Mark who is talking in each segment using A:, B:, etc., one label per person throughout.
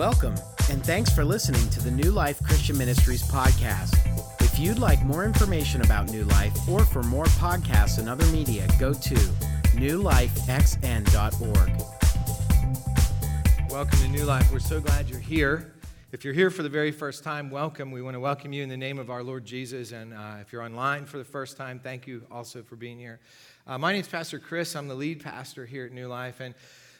A: Welcome, and thanks for listening to the New Life Christian Ministries podcast. If you'd like more information about New Life or for more podcasts and other media, go to newlifexn.org.
B: Welcome to New Life. We're so glad you're here. If you're here for the very first time, welcome. We want to welcome you in the name of our Lord Jesus. And uh, if you're online for the first time, thank you also for being here. Uh, my name is Pastor Chris. I'm the lead pastor here at New Life. And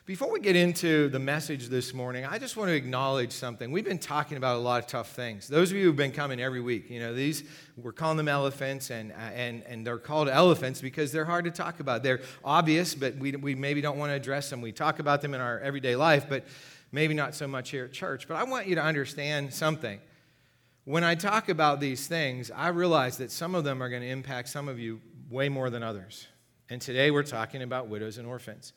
B: before we get into the message this morning, I just want to acknowledge something. We've been talking about a lot of tough things. Those of you who've been coming every week, you know, these, we're calling them elephants, and, uh, and, and they're called elephants because they're hard to talk about. They're obvious, but we, we maybe don't want to address them. We talk about them in our everyday life, but maybe not so much here at church. But I want you to understand something. When I talk about these things, I realize that some of them are going to impact some of you way more than others. And today we're talking about widows and orphans.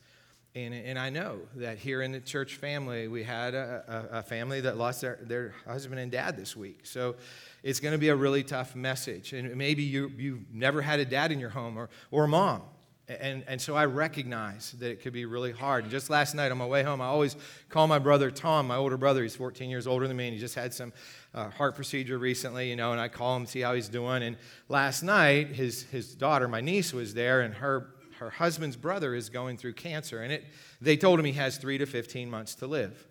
B: And, and I know that here in the church family, we had a, a, a family that lost their, their husband and dad this week. So it's going to be a really tough message. And maybe you, you've never had a dad in your home or, or a mom. And, and so I recognize that it could be really hard. And just last night on my way home, I always call my brother Tom, my older brother. He's 14 years older than me, and he just had some uh, heart procedure recently, you know, and I call him, see how he's doing. And last night, his, his daughter, my niece, was there, and her, her husband's brother is going through cancer. And it, they told him he has three to 15 months to live.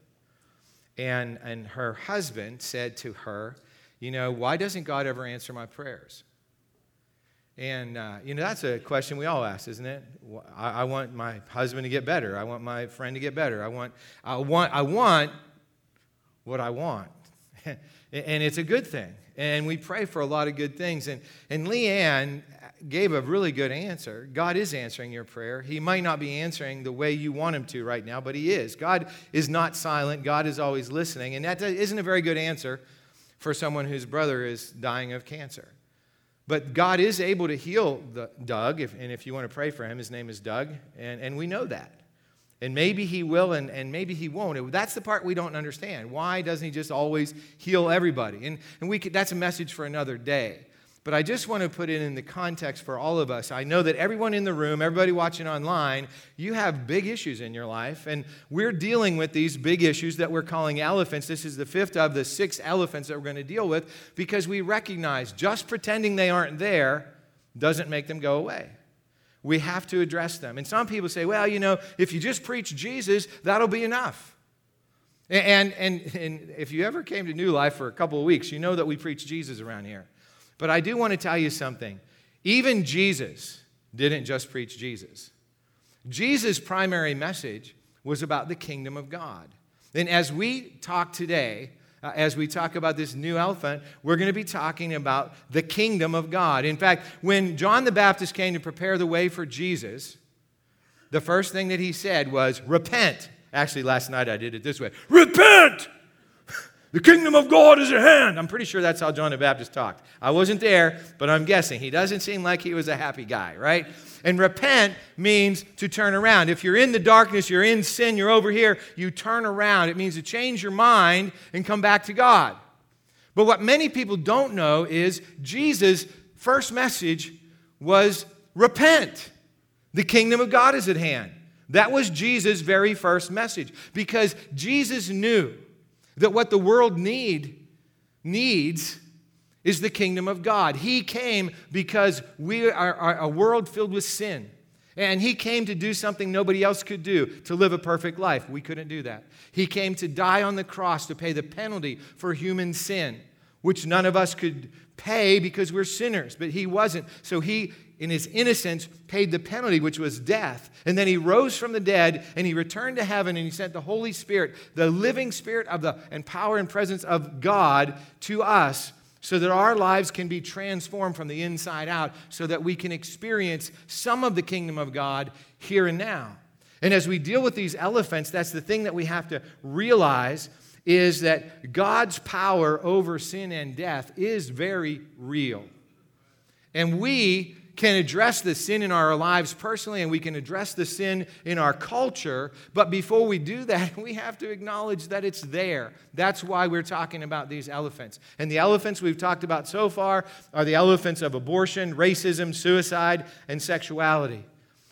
B: And, and her husband said to her, You know, why doesn't God ever answer my prayers? And, uh, you know, that's a question we all ask, isn't it? I, I, want my husband to get better. I want my friend to get better. I want, I want, I want what I want. and it's a good thing. And we pray for a lot of good things. And, and Leanne gave a really good answer. God is answering your prayer. He might not be answering the way you want him to right now, but he is. God is not silent, God is always listening. And that isn't a very good answer for someone whose brother is dying of cancer. But God is able to heal the, Doug, if, and if you want to pray for him, his name is Doug, and, and we know that. And maybe he will, and, and maybe he won't. That's the part we don't understand. Why doesn't he just always heal everybody? And, and we could, that's a message for another day. But I just want to put it in the context for all of us. I know that everyone in the room, everybody watching online, you have big issues in your life, and we're dealing with these big issues that we're calling elephants. This is the fifth of the six elephants that we're going to deal with because we recognize just pretending they aren't there doesn't make them go away. We have to address them. And some people say, well, you know, if you just preach Jesus, that'll be enough. And, and, and if you ever came to New Life for a couple of weeks, you know that we preach Jesus around here. But I do want to tell you something. Even Jesus didn't just preach Jesus. Jesus' primary message was about the kingdom of God. And as we talk today, uh, as we talk about this new elephant, we're going to be talking about the kingdom of God. In fact, when John the Baptist came to prepare the way for Jesus, the first thing that he said was, Repent. Actually, last night I did it this way Repent! The kingdom of God is at hand. I'm pretty sure that's how John the Baptist talked. I wasn't there, but I'm guessing. He doesn't seem like he was a happy guy, right? And repent means to turn around. If you're in the darkness, you're in sin, you're over here, you turn around. It means to change your mind and come back to God. But what many people don't know is Jesus' first message was repent. The kingdom of God is at hand. That was Jesus' very first message because Jesus knew that what the world need needs is the kingdom of God. He came because we are, are a world filled with sin. And he came to do something nobody else could do, to live a perfect life. We couldn't do that. He came to die on the cross to pay the penalty for human sin, which none of us could pay because we're sinners, but he wasn't. So he in his innocence, paid the penalty, which was death. And then he rose from the dead and he returned to heaven and he sent the Holy Spirit, the living spirit of the and power and presence of God to us so that our lives can be transformed from the inside out, so that we can experience some of the kingdom of God here and now. And as we deal with these elephants, that's the thing that we have to realize is that God's power over sin and death is very real. And we can address the sin in our lives personally and we can address the sin in our culture. But before we do that, we have to acknowledge that it's there. That's why we're talking about these elephants. And the elephants we've talked about so far are the elephants of abortion, racism, suicide, and sexuality.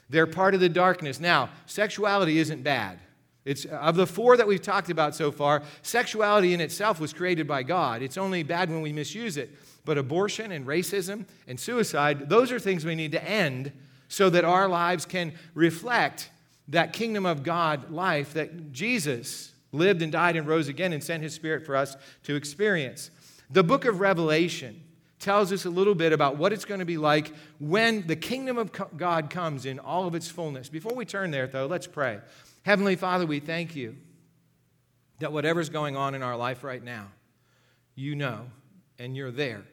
B: They're part of the darkness. Now, sexuality isn't bad. It's, of the four that we've talked about so far, sexuality in itself was created by God. It's only bad when we misuse it. But abortion and racism and suicide, those are things we need to end so that our lives can reflect that kingdom of God life that Jesus lived and died and rose again and sent his spirit for us to experience. The book of Revelation tells us a little bit about what it's going to be like when the kingdom of God comes in all of its fullness. Before we turn there, though, let's pray. Heavenly Father, we thank you that whatever's going on in our life right now, you know, and you're there,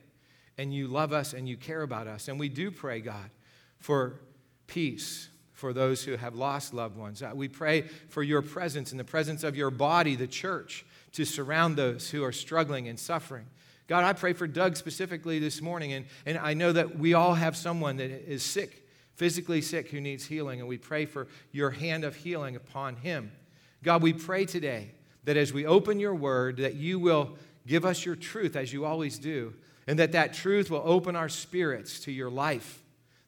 B: and you love us and you care about us. And we do pray, God, for peace for those who have lost loved ones. Uh, we pray for your presence and the presence of your body, the church, to surround those who are struggling and suffering. God, I pray for Doug specifically this morning, and, and I know that we all have someone that is sick, physically sick, who needs healing, and we pray for your hand of healing upon him. God, we pray today that as we open your word, that you will give us your truth as you always do, and that that truth will open our spirits to your life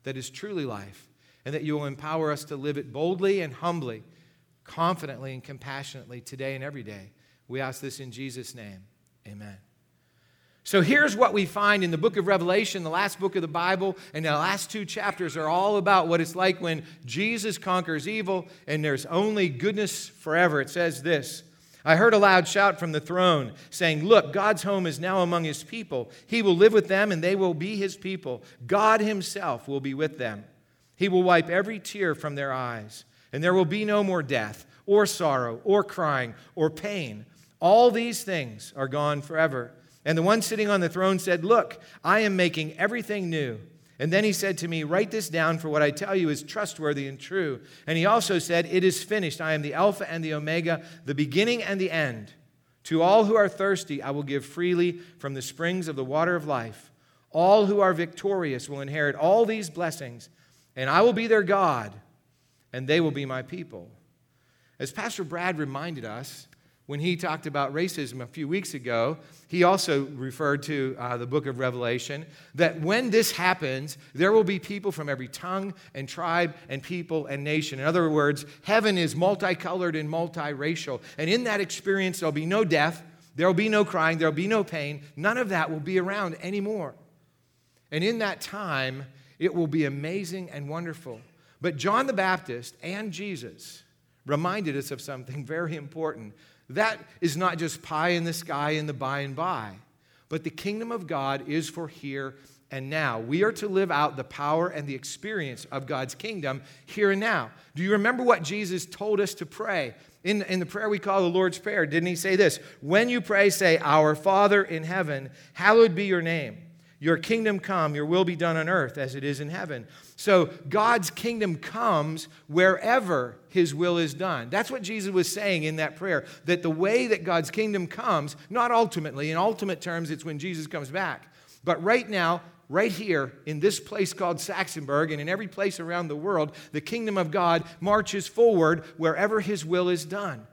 B: that is truly life and that you will empower us to live it boldly and humbly, confidently and compassionately today and every day. We ask this in Jesus' name. Amen. So here's what we find in the book of Revelation, the last book of the Bible, and the last two chapters are all about what it's like when Jesus conquers evil and there's only goodness forever. It says this I heard a loud shout from the throne saying, Look, God's home is now among his people. He will live with them and they will be his people. God himself will be with them. He will wipe every tear from their eyes, and there will be no more death, or sorrow, or crying, or pain. All these things are gone forever. And the one sitting on the throne said, Look, I am making everything new. And then he said to me, Write this down, for what I tell you is trustworthy and true. And he also said, It is finished. I am the Alpha and the Omega, the beginning and the end. To all who are thirsty, I will give freely from the springs of the water of life. All who are victorious will inherit all these blessings and I will be their God, and they will be my people. As Pastor Brad reminded us when he talked about racism a few weeks ago, he also referred to uh, the book of Revelation that when this happens, there will be people from every tongue and tribe and people and nation. In other words, heaven is multicolored and multiracial. And in that experience, there'll be no death, there'll be no crying, there'll be no pain. None of that will be around anymore. And in that time, it will be amazing and wonderful. But John the Baptist and Jesus reminded us of something very important. That is not just pie in the sky in the by and by, but the kingdom of God is for here and now. We are to live out the power and the experience of God's kingdom here and now. Do you remember what Jesus told us to pray? In, in the prayer we call the Lord's Prayer, didn't he say this? When you pray, say, Our Father in heaven, hallowed be your name. Your kingdom come, your will be done on earth as it is in heaven. So God's kingdom comes wherever his will is done. That's what Jesus was saying in that prayer. That the way that God's kingdom comes, not ultimately, in ultimate terms, it's when Jesus comes back. But right now, right here in this place called Saxonburg and in every place around the world, the kingdom of God marches forward wherever his will is done.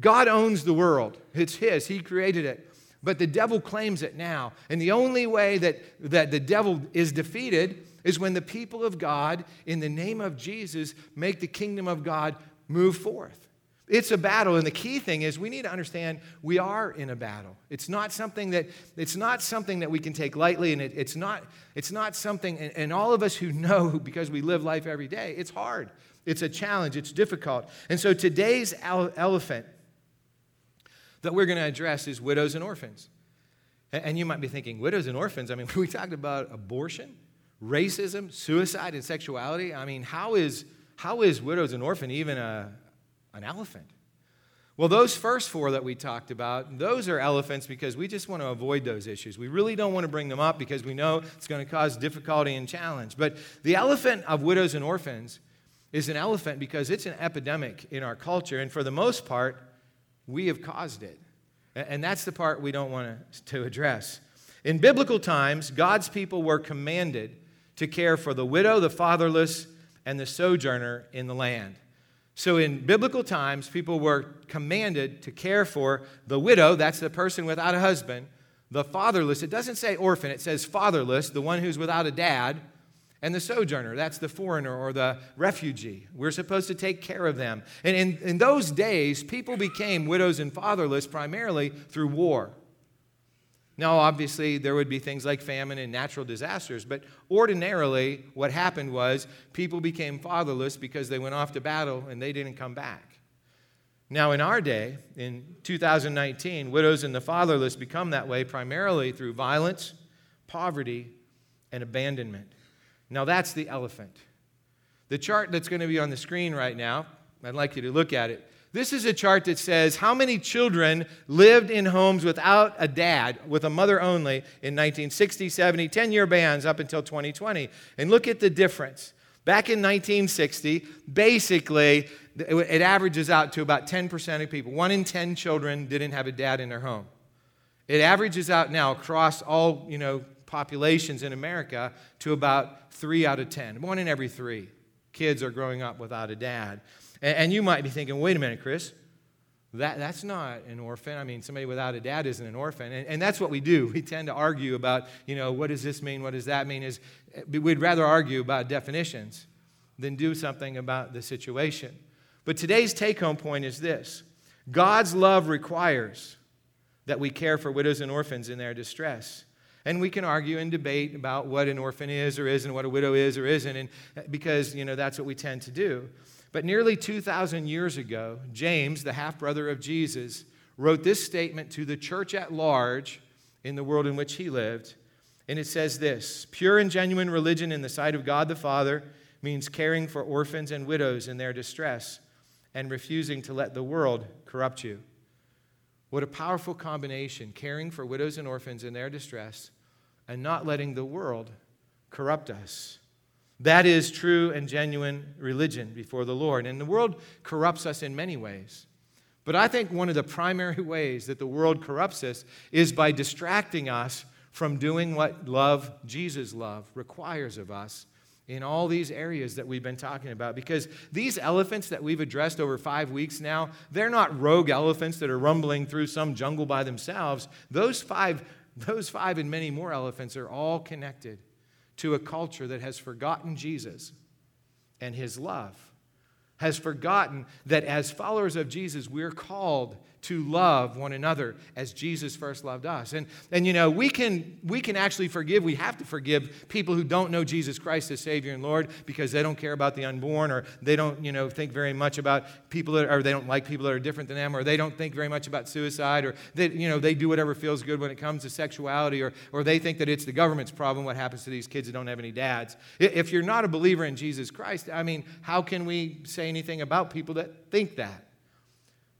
B: God owns the world, it's his, he created it. But the devil claims it now. And the only way that, that the devil is defeated is when the people of God, in the name of Jesus, make the kingdom of God move forth. It's a battle, and the key thing is we need to understand we are in a battle. It's not something that it's not something that we can take lightly, and it, it's not it's not something. And, and all of us who know because we live life every day, it's hard. It's a challenge. It's difficult. And so today's elephant that we're going to address is widows and orphans. And you might be thinking, widows and orphans? I mean, we talked about abortion, racism, suicide, and sexuality. I mean, how is, how is widows and orphan even a, an elephant? Well, those first four that we talked about, those are elephants because we just want to avoid those issues. We really don't want to bring them up because we know it's going to cause difficulty and challenge. But the elephant of widows and orphans is an elephant because it's an epidemic in our culture. And for the most part, we have caused it. And that's the part we don't want to address. In biblical times, God's people were commanded to care for the widow, the fatherless, and the sojourner in the land. So, in biblical times, people were commanded to care for the widow, that's the person without a husband, the fatherless, it doesn't say orphan, it says fatherless, the one who's without a dad, and the sojourner. That's the foreigner or the refugee. We're supposed to take care of them. And in, in those days, people became widows and fatherless primarily through war. Now, obviously, there would be things like famine and natural disasters, but ordinarily, what happened was people became fatherless because they went off to battle and they didn't come back. Now, in our day, in 2019, widows and the fatherless become that way primarily through violence, poverty, and abandonment. Now, that's the elephant. The chart that's going to be on the screen right now, I'd like you to look at it. This is a chart that says how many children lived in homes without a dad, with a mother only, in 1960, 70, 10 year bans up until 2020. And look at the difference. Back in 1960, basically, it averages out to about 10% of people. One in 10 children didn't have a dad in their home. It averages out now across all, you know, populations in America to about three out of 10. One in every three kids are growing up without a dad. And, and you might be thinking, wait a minute, Chris, that, that's not an orphan. I mean, somebody without a dad isn't an orphan. And, and that's what we do. We tend to argue about, you know, what does this mean? What does that mean? Is eh, We'd rather argue about definitions than do something about the situation. But today's take home point is this God's love requires that we care for widows and orphans in their distress. And we can argue and debate about what an orphan is or isn't, what a widow is or isn't, and eh, because you know that's what we tend to do. But nearly 2,000 years ago, James, the half brother of Jesus, wrote this statement to the church at large in the world in which he lived. And it says this Pure and genuine religion in the sight of God the Father means caring for orphans and widows in their distress and refusing to let the world corrupt you. What a powerful combination caring for widows and orphans in their distress and not letting the world corrupt us. That is true and genuine religion before the Lord. And the world corrupts us in many ways. But I think one of the primary ways that the world corrupts us is by distracting us from doing what love, Jesus' love, requires of us in all these areas that we've been talking about. Because these elephants that we've addressed over five weeks now, they're not rogue elephants that are rumbling through some jungle by themselves. Those five, those five and many more elephants are all connected to a culture that has forgotten Jesus and his love, has forgotten that as followers of Jesus, we're called to love one another as Jesus first loved us. And, and you know, we can, we can actually forgive, we have to forgive people who don't know Jesus Christ as Savior and Lord because they don't care about the unborn or they don't, you know, think very much about people that, or they don't like people that are different than them or they don't think very much about suicide or they, you know, they do whatever feels good when it comes to sexuality or, or they think that it's the government's problem what happens to these kids that don't have any dads. If you're not a believer in Jesus Christ, I mean, how can we say anything about people that think that?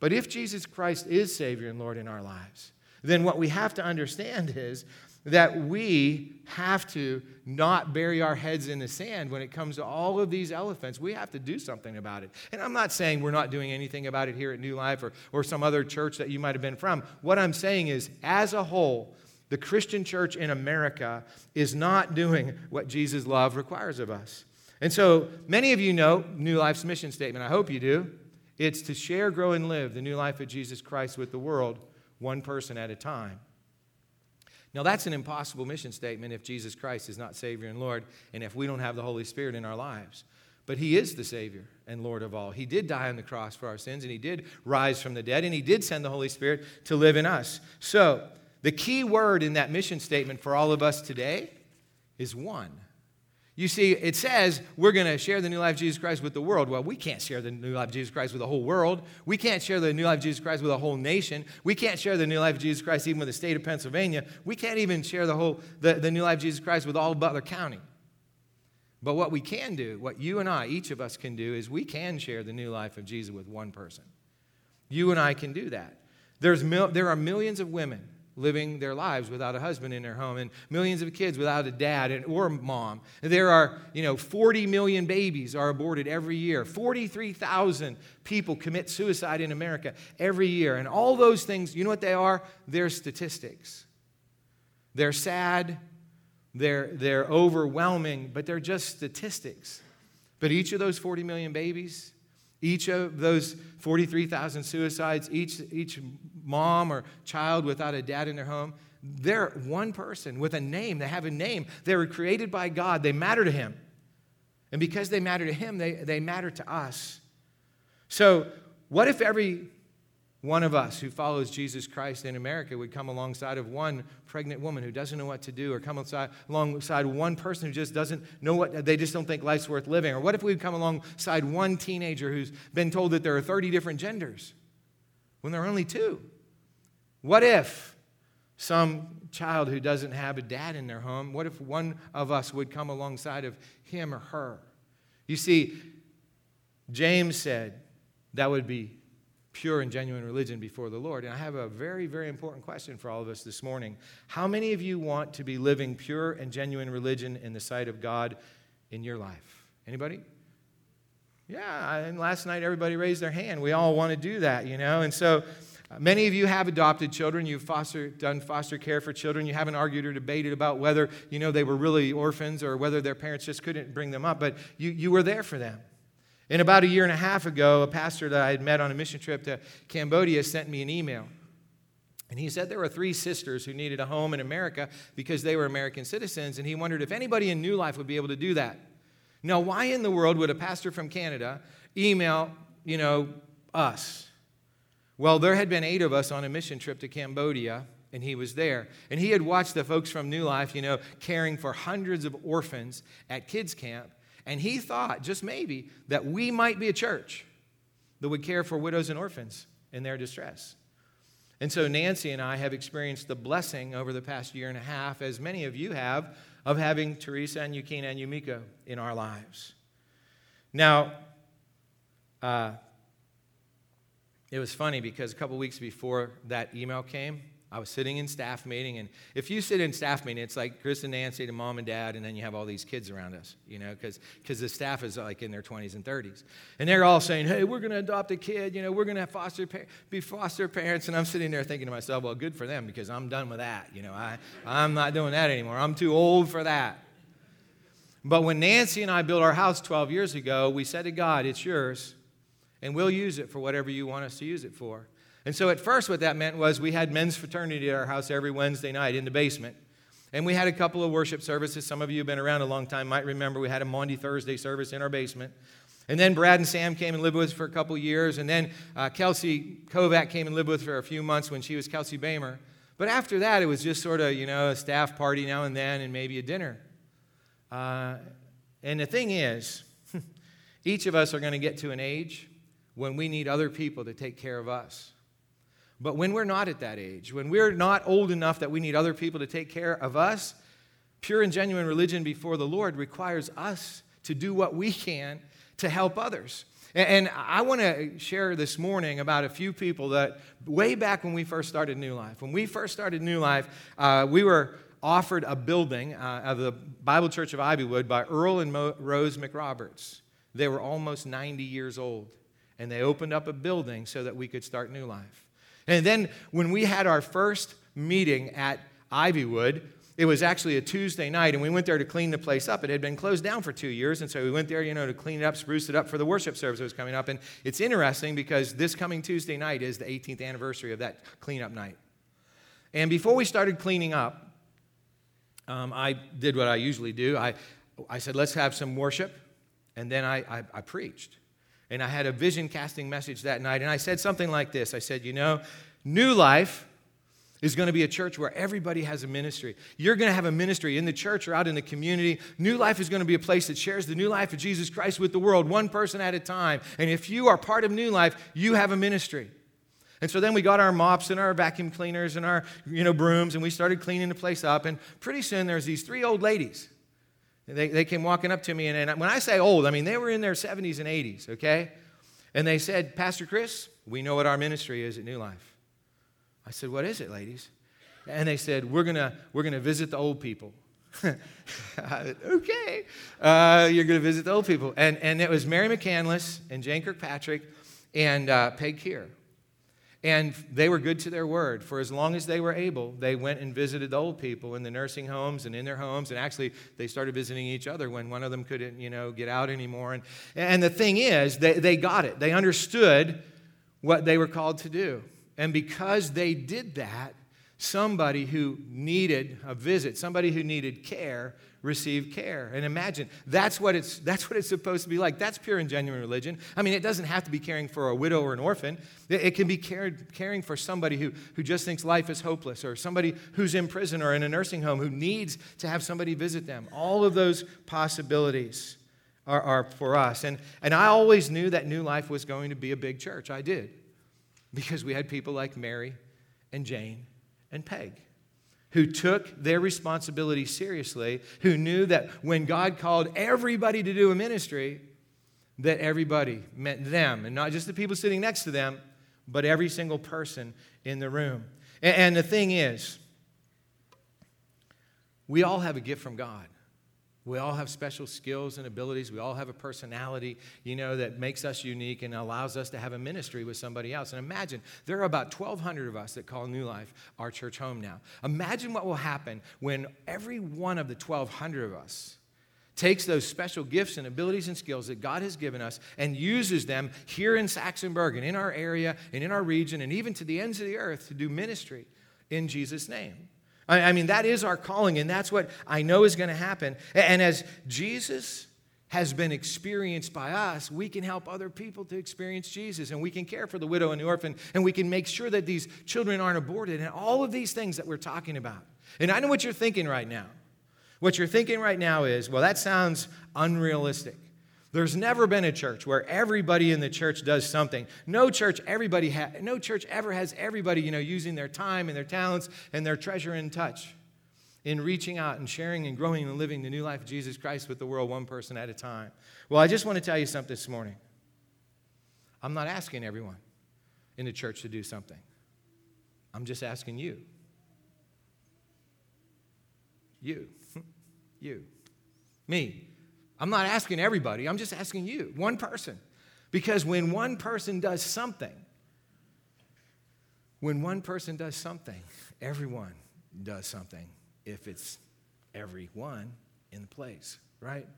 B: But if Jesus Christ is Savior and Lord in our lives, then what we have to understand is that we have to not bury our heads in the sand when it comes to all of these elephants. We have to do something about it. And I'm not saying we're not doing anything about it here at New Life or, or some other church that you might have been from. What I'm saying is, as a whole, the Christian church in America is not doing what Jesus' love requires of us. And so many of you know New Life's mission statement. I hope you do. It's to share, grow, and live the new life of Jesus Christ with the world, one person at a time. Now, that's an impossible mission statement if Jesus Christ is not Savior and Lord, and if we don't have the Holy Spirit in our lives. But He is the Savior and Lord of all. He did die on the cross for our sins, and He did rise from the dead, and He did send the Holy Spirit to live in us. So, the key word in that mission statement for all of us today is one. You see, it says we're going to share the new life of Jesus Christ with the world. Well, we can't share the new life of Jesus Christ with the whole world. We can't share the new life of Jesus Christ with a whole nation. We can't share the new life of Jesus Christ even with the state of Pennsylvania. We can't even share the whole the, the new life of Jesus Christ with all Butler County. But what we can do, what you and I, each of us can do, is we can share the new life of Jesus with one person. You and I can do that. There's mil- there are millions of women living their lives without a husband in their home and millions of kids without a dad or mom. There are you know 40 million babies are aborted every year. 43000 people commit suicide in america every year. And all those things you know what they are? They're statistics. They're sad they're, they're overwhelming but they're just statistics. But each of those 40 million babies each of those 43,000 suicides, each, each mom or child without a dad in their home, they're one person with a name. They have a name. They were created by God. They matter to Him. And because they matter to him, they, they matter to us. So, what if every one of us who follows Jesus Christ in America would come alongside of one pregnant woman who doesn't know what to do, or come alongside, alongside one person who just doesn't know what, they just don't think life's worth living? Or what if we'd come alongside one teenager who's been told that there are 30 different genders when there are only two? What if some child who doesn't have a dad in their home, what if one of us would come alongside of him or her? You see, James said that would be pure and genuine religion before the Lord. And I have a very, very important question for all of us this morning. How many of you want to be living pure and genuine religion in the sight of God in your life? Anybody? Yeah, and last night everybody raised their hand. We all want to do that, you know? And so many of you have adopted children. You've foster, done foster care for children. You haven't argued or debated about whether, you know, they were really orphans or whether their parents just couldn't bring them up, but you, you were there for them. And about a year and a half ago, a pastor that I had met on a mission trip to Cambodia sent me an email. And he said there were three sisters who needed a home in America because they were American citizens, and he wondered if anybody in New Life would be able to do that. Now, why in the world would a pastor from Canada email, you know, us? Well, there had been eight of us on a mission trip to Cambodia, and he was there. And he had watched the folks from New Life, you know, caring for hundreds of orphans at kids' camp. And he thought, just maybe, that we might be a church that would care for widows and orphans in their distress. And so Nancy and I have experienced the blessing over the past year and a half, as many of you have, of having Teresa and Yukina and Yumiko in our lives. Now, uh, it was funny because a couple weeks before that email came, I was sitting in staff meeting, and if you sit in staff meeting, it's like Chris and Nancy and mom and dad, and then you have all these kids around us, you know, because the staff is like in their 20s and 30s. And they're all saying, hey, we're going to adopt a kid, you know, we're going to foster be foster parents. And I'm sitting there thinking to myself, well, good for them because I'm done with that. You know, I, I'm not doing that anymore. I'm too old for that. But when Nancy and I built our house 12 years ago, we said to God, it's yours, and we'll use it for whatever you want us to use it for. And so at first, what that meant was we had men's fraternity at our house every Wednesday night in the basement. And we had a couple of worship services. Some of you have been around a long time might remember we had a Monday, Thursday service in our basement. And then Brad and Sam came and lived with us for a couple years. And then uh, Kelsey Kovac came and lived with us for a few months when she was Kelsey Bamer. But after that, it was just sort of, you know, a staff party now and then and maybe a dinner. Uh, and the thing is, each of us are going to get to an age when we need other people to take care of us. But when we're not at that age, when we're not old enough that we need other people to take care of us, pure and genuine religion before the Lord requires us to do what we can to help others. And I want to share this morning about a few people that, way back when we first started New Life, when we first started New Life, uh, we were offered a building uh, of the Bible Church of Ivywood by Earl and Mo- Rose McRoberts. They were almost 90 years old, and they opened up a building so that we could start New Life. And then when we had our first meeting at Ivywood, it was actually a Tuesday night, and we went there to clean the place up. It had been closed down for two years, and so we went there, you know, to clean it up, spruce it up for the worship service that was coming up. And it's interesting because this coming Tuesday night is the 18th anniversary of that cleanup night. And before we started cleaning up, um, I did what I usually do. I, I said, let's have some worship, and then I, I, I preached and I had a vision casting message that night. And I said something like this I said, You know, New Life is going to be a church where everybody has a ministry. You're going to have a ministry in the church or out in the community. New Life is going to be a place that shares the new life of Jesus Christ with the world, one person at a time. And if you are part of New Life, you have a ministry. And so then we got our mops and our vacuum cleaners and our you know, brooms, and we started cleaning the place up. And pretty soon there's these three old ladies they, they came walking up to me, and, and when I say old, I mean they were in their 70s and 80s, okay? And they said, Pastor Chris, we know what our ministry is at New Life. I said, What is it, ladies? And they said, We're to we're gonna visit the old people. okay, uh, you're to visit the old people. And, and it was Mary McCandless and Jane Kirkpatrick and uh, Peg Keir. And they were good to their word. For as long as they were able, they went and visited the old people in the nursing homes and in their homes. And actually, they started visiting each other when one of them couldn't, you know, get out anymore. And, and the thing is, they, they got it. They understood what they were called to do. And because they did that, somebody who needed a visit, somebody who needed care, received care. And imagine that's what it's that's what it's supposed to be like. That's pure and genuine religion. I mean, it doesn't have to be caring for a widow or an orphan. It, it can be cared, caring for somebody who, who just thinks life is hopeless, or somebody who's in prison or in a nursing home who needs to have somebody visit them. All of those possibilities are, are for us. And, and I always knew that New Life was going to be a big church. I did. Because we had people like Mary and Jane and Peg who took their responsibility seriously, who knew that when God called everybody to do a ministry, that everybody meant them, and not just the people sitting next to them, but every single person in the room. And, the thing is, we all have a gift from God. We all have special skills and abilities. We all have a personality, you know, that makes us unique and allows us to have a ministry with somebody else. And imagine, there are about 1,200 of us that call New Life our church home now. Imagine what will happen when every one of the 1,200 of us takes those special gifts and abilities and skills that God has given us and uses them here in Saxonburg and in our area and in our region and even to the ends of the earth to do ministry in Jesus' name. I mean, that is our calling, and that's what I know is going to happen. And as Jesus has been experienced by us, we can help other people to experience Jesus, and we can care for the widow and the orphan, and we can make sure that these children aren't aborted, and all of these things that we're talking about. And I know what you're thinking right now. What you're thinking right now is, well, that sounds unrealistic. There's never been a church where everybody in the church does something. No church, everybody ha- no church ever has everybody, you know, using their time and their talents and their treasure in touch in reaching out and sharing and growing and living the new life of Jesus Christ with the world one person at a time. Well, I just want to tell you something this morning. I'm not asking everyone in the church to do something. I'm just asking you. You. you. Me. I'm not asking everybody, I'm just asking you, one person. Because when one person does something, when one person does something, everyone does something if it's everyone in the place, right?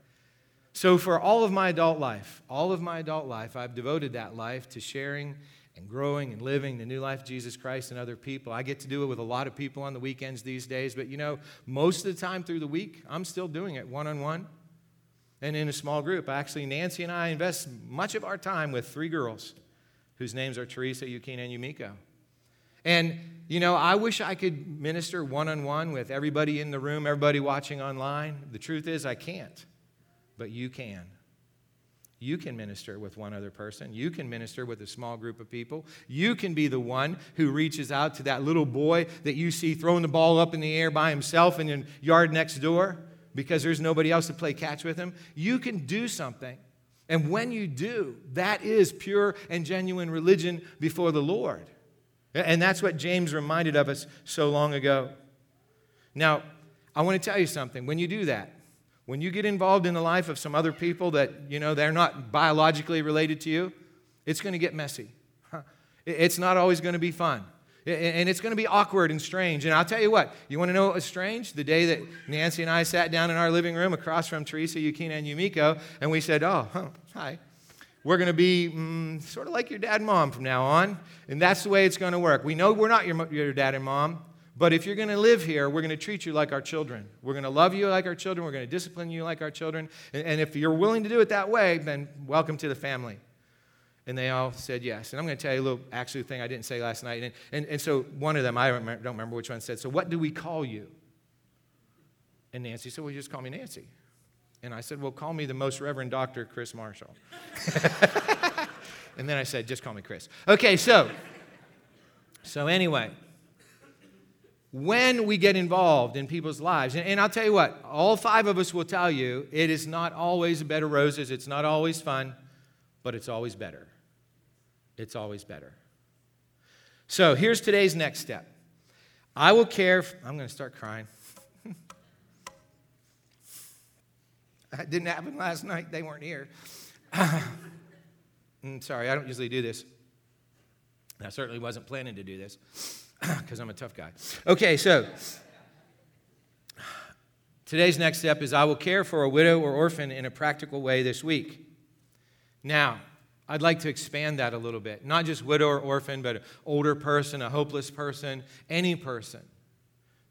B: So, for all of my adult life, all of my adult life, I've devoted that life to sharing and growing and living the new life of Jesus Christ and other people. I get to do it with a lot of people on the weekends these days, but you know, most of the time through the week, I'm still doing it one on one and in a small group. Actually, Nancy and I invest much of our time with three girls whose names are Teresa, Yukina, and Yumiko. And, you know, I wish I could minister one on one with everybody in the room, everybody watching online. The truth is, I can't, but you can. You can minister with one other person. You can minister with a small group of people. You can be the one who reaches out to that little boy that you see throwing the ball up in the air by himself in the yard next door because there's nobody else to play catch with him. You can do something. And when you do, that is pure and genuine religion before the Lord. And that's what James reminded of us so long ago. Now, I want to tell you something. When you do that, when you get involved in the life of some other people that, you know, they're not biologically related to you, it's going to get messy. It's not always going to be fun. And it's going to be awkward and strange. And I'll tell you what, you want to know what was strange? The day that Nancy and I sat down in our living room across from Teresa, Yukina, and Yumiko, and we said, Oh, huh, hi. We're going to be mm, sort of like your dad and mom from now on. And that's the way it's going to work. We know we're not your, your dad and mom, but if you're going to live here, we're going to treat you like our children. We're going to love you like our children. We're going to discipline you like our children. And, and if you're willing to do it that way, then welcome to the family. And they all said yes. And I'm going to tell you a little actually thing I didn't say last night. And, and, and so one of them, I don't remember, which one, said, So what do we call you? And Nancy said, Well, you just call me Nancy. And I said, Well, call me the most Reverend Dr. Chris Marshall. and then I said, Just call me Chris. Okay, so, so anyway, when we get involved in people's lives, and, and I'll tell you what, all five of us will tell you it is not always a bed of roses, it's not always fun, but it's always better it's always better. So here's today's next step. I will care. i I'm going to start crying. that didn't happen last night. They weren't here. Mm, sorry, I don't usually do this. I certainly wasn't planning to do this because I'm a tough guy. Okay, so today's next step is I will care for a widow or orphan in a practical way this week. Now, I'd like to expand that a little bit. Not just widow or orphan, but an older person, a hopeless person, any person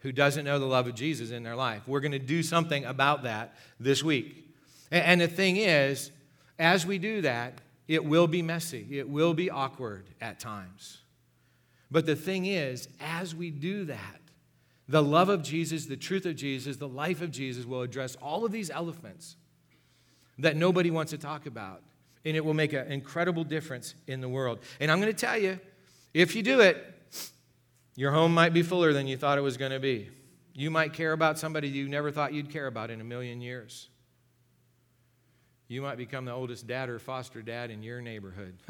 B: who doesn't know the love of Jesus in their life. We're going to do something about that this week. And the thing is, as we do that, it will be messy, it will be awkward at times. But the thing is, as we do that, the love of Jesus, the truth of Jesus, the life of Jesus will address all of these elephants that nobody wants to talk about. And it will make an incredible difference in the world. And I'm going to tell you, if you do it, your home might be fuller than you thought it was going to be. You might care about somebody you never thought you'd care about in a million years. You might become the oldest dad or foster dad in your neighborhood.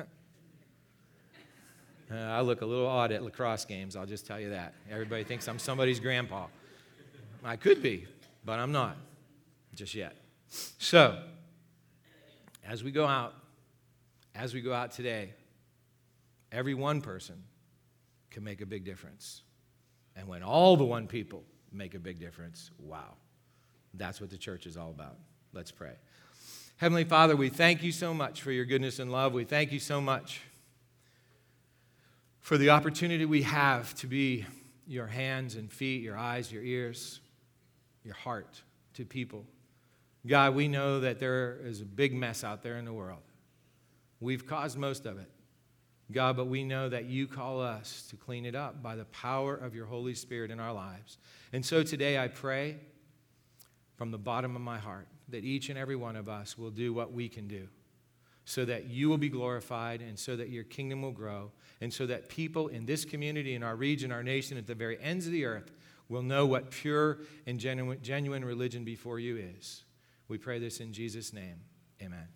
B: uh, I look a little odd at lacrosse games, I'll just tell you that. Everybody thinks I'm somebody's grandpa. I could be, but I'm not just yet. So, as we go out, as we go out today, every one person can make a big difference. And when all the one people make a big difference, wow, that's what the church is all about. Let's pray. Heavenly Father, we thank you so much for your goodness and love. We thank you so much for the opportunity we have to be your hands and feet, your eyes, your ears, your heart to people. God, we know that there is a big mess out there in the world. We've caused most of it. God, but we know that you call us to clean it up by the power of your Holy Spirit in our lives. And so today I pray from the bottom of my heart that each and every one of us will do what we can do so that you will be glorified and so that your kingdom will grow and so that people in this community, in our region, our nation, at the very ends of the earth will know what pure and genuine, genuine religion before you is. We pray this in Jesus' name. Amen.